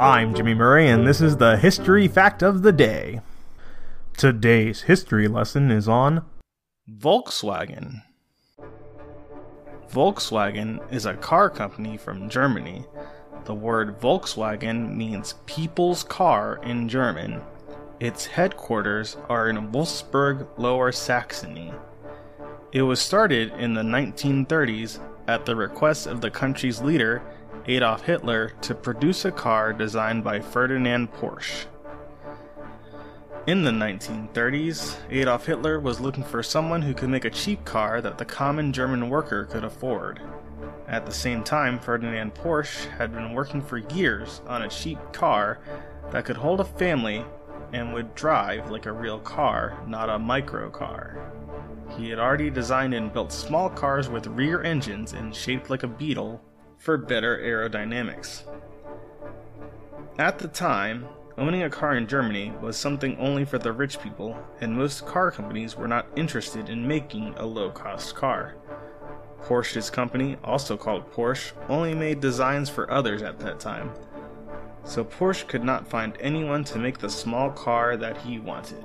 I'm Jimmy Murray, and this is the History Fact of the Day. Today's history lesson is on Volkswagen. Volkswagen is a car company from Germany. The word Volkswagen means people's car in German. Its headquarters are in Wolfsburg, Lower Saxony. It was started in the 1930s at the request of the country's leader, Adolf Hitler, to produce a car designed by Ferdinand Porsche. In the 1930s, Adolf Hitler was looking for someone who could make a cheap car that the common German worker could afford. At the same time, Ferdinand Porsche had been working for years on a cheap car that could hold a family and would drive like a real car, not a micro car. He had already designed and built small cars with rear engines and shaped like a beetle for better aerodynamics. At the time, Owning a car in Germany was something only for the rich people, and most car companies were not interested in making a low cost car. Porsche's company, also called Porsche, only made designs for others at that time. So Porsche could not find anyone to make the small car that he wanted.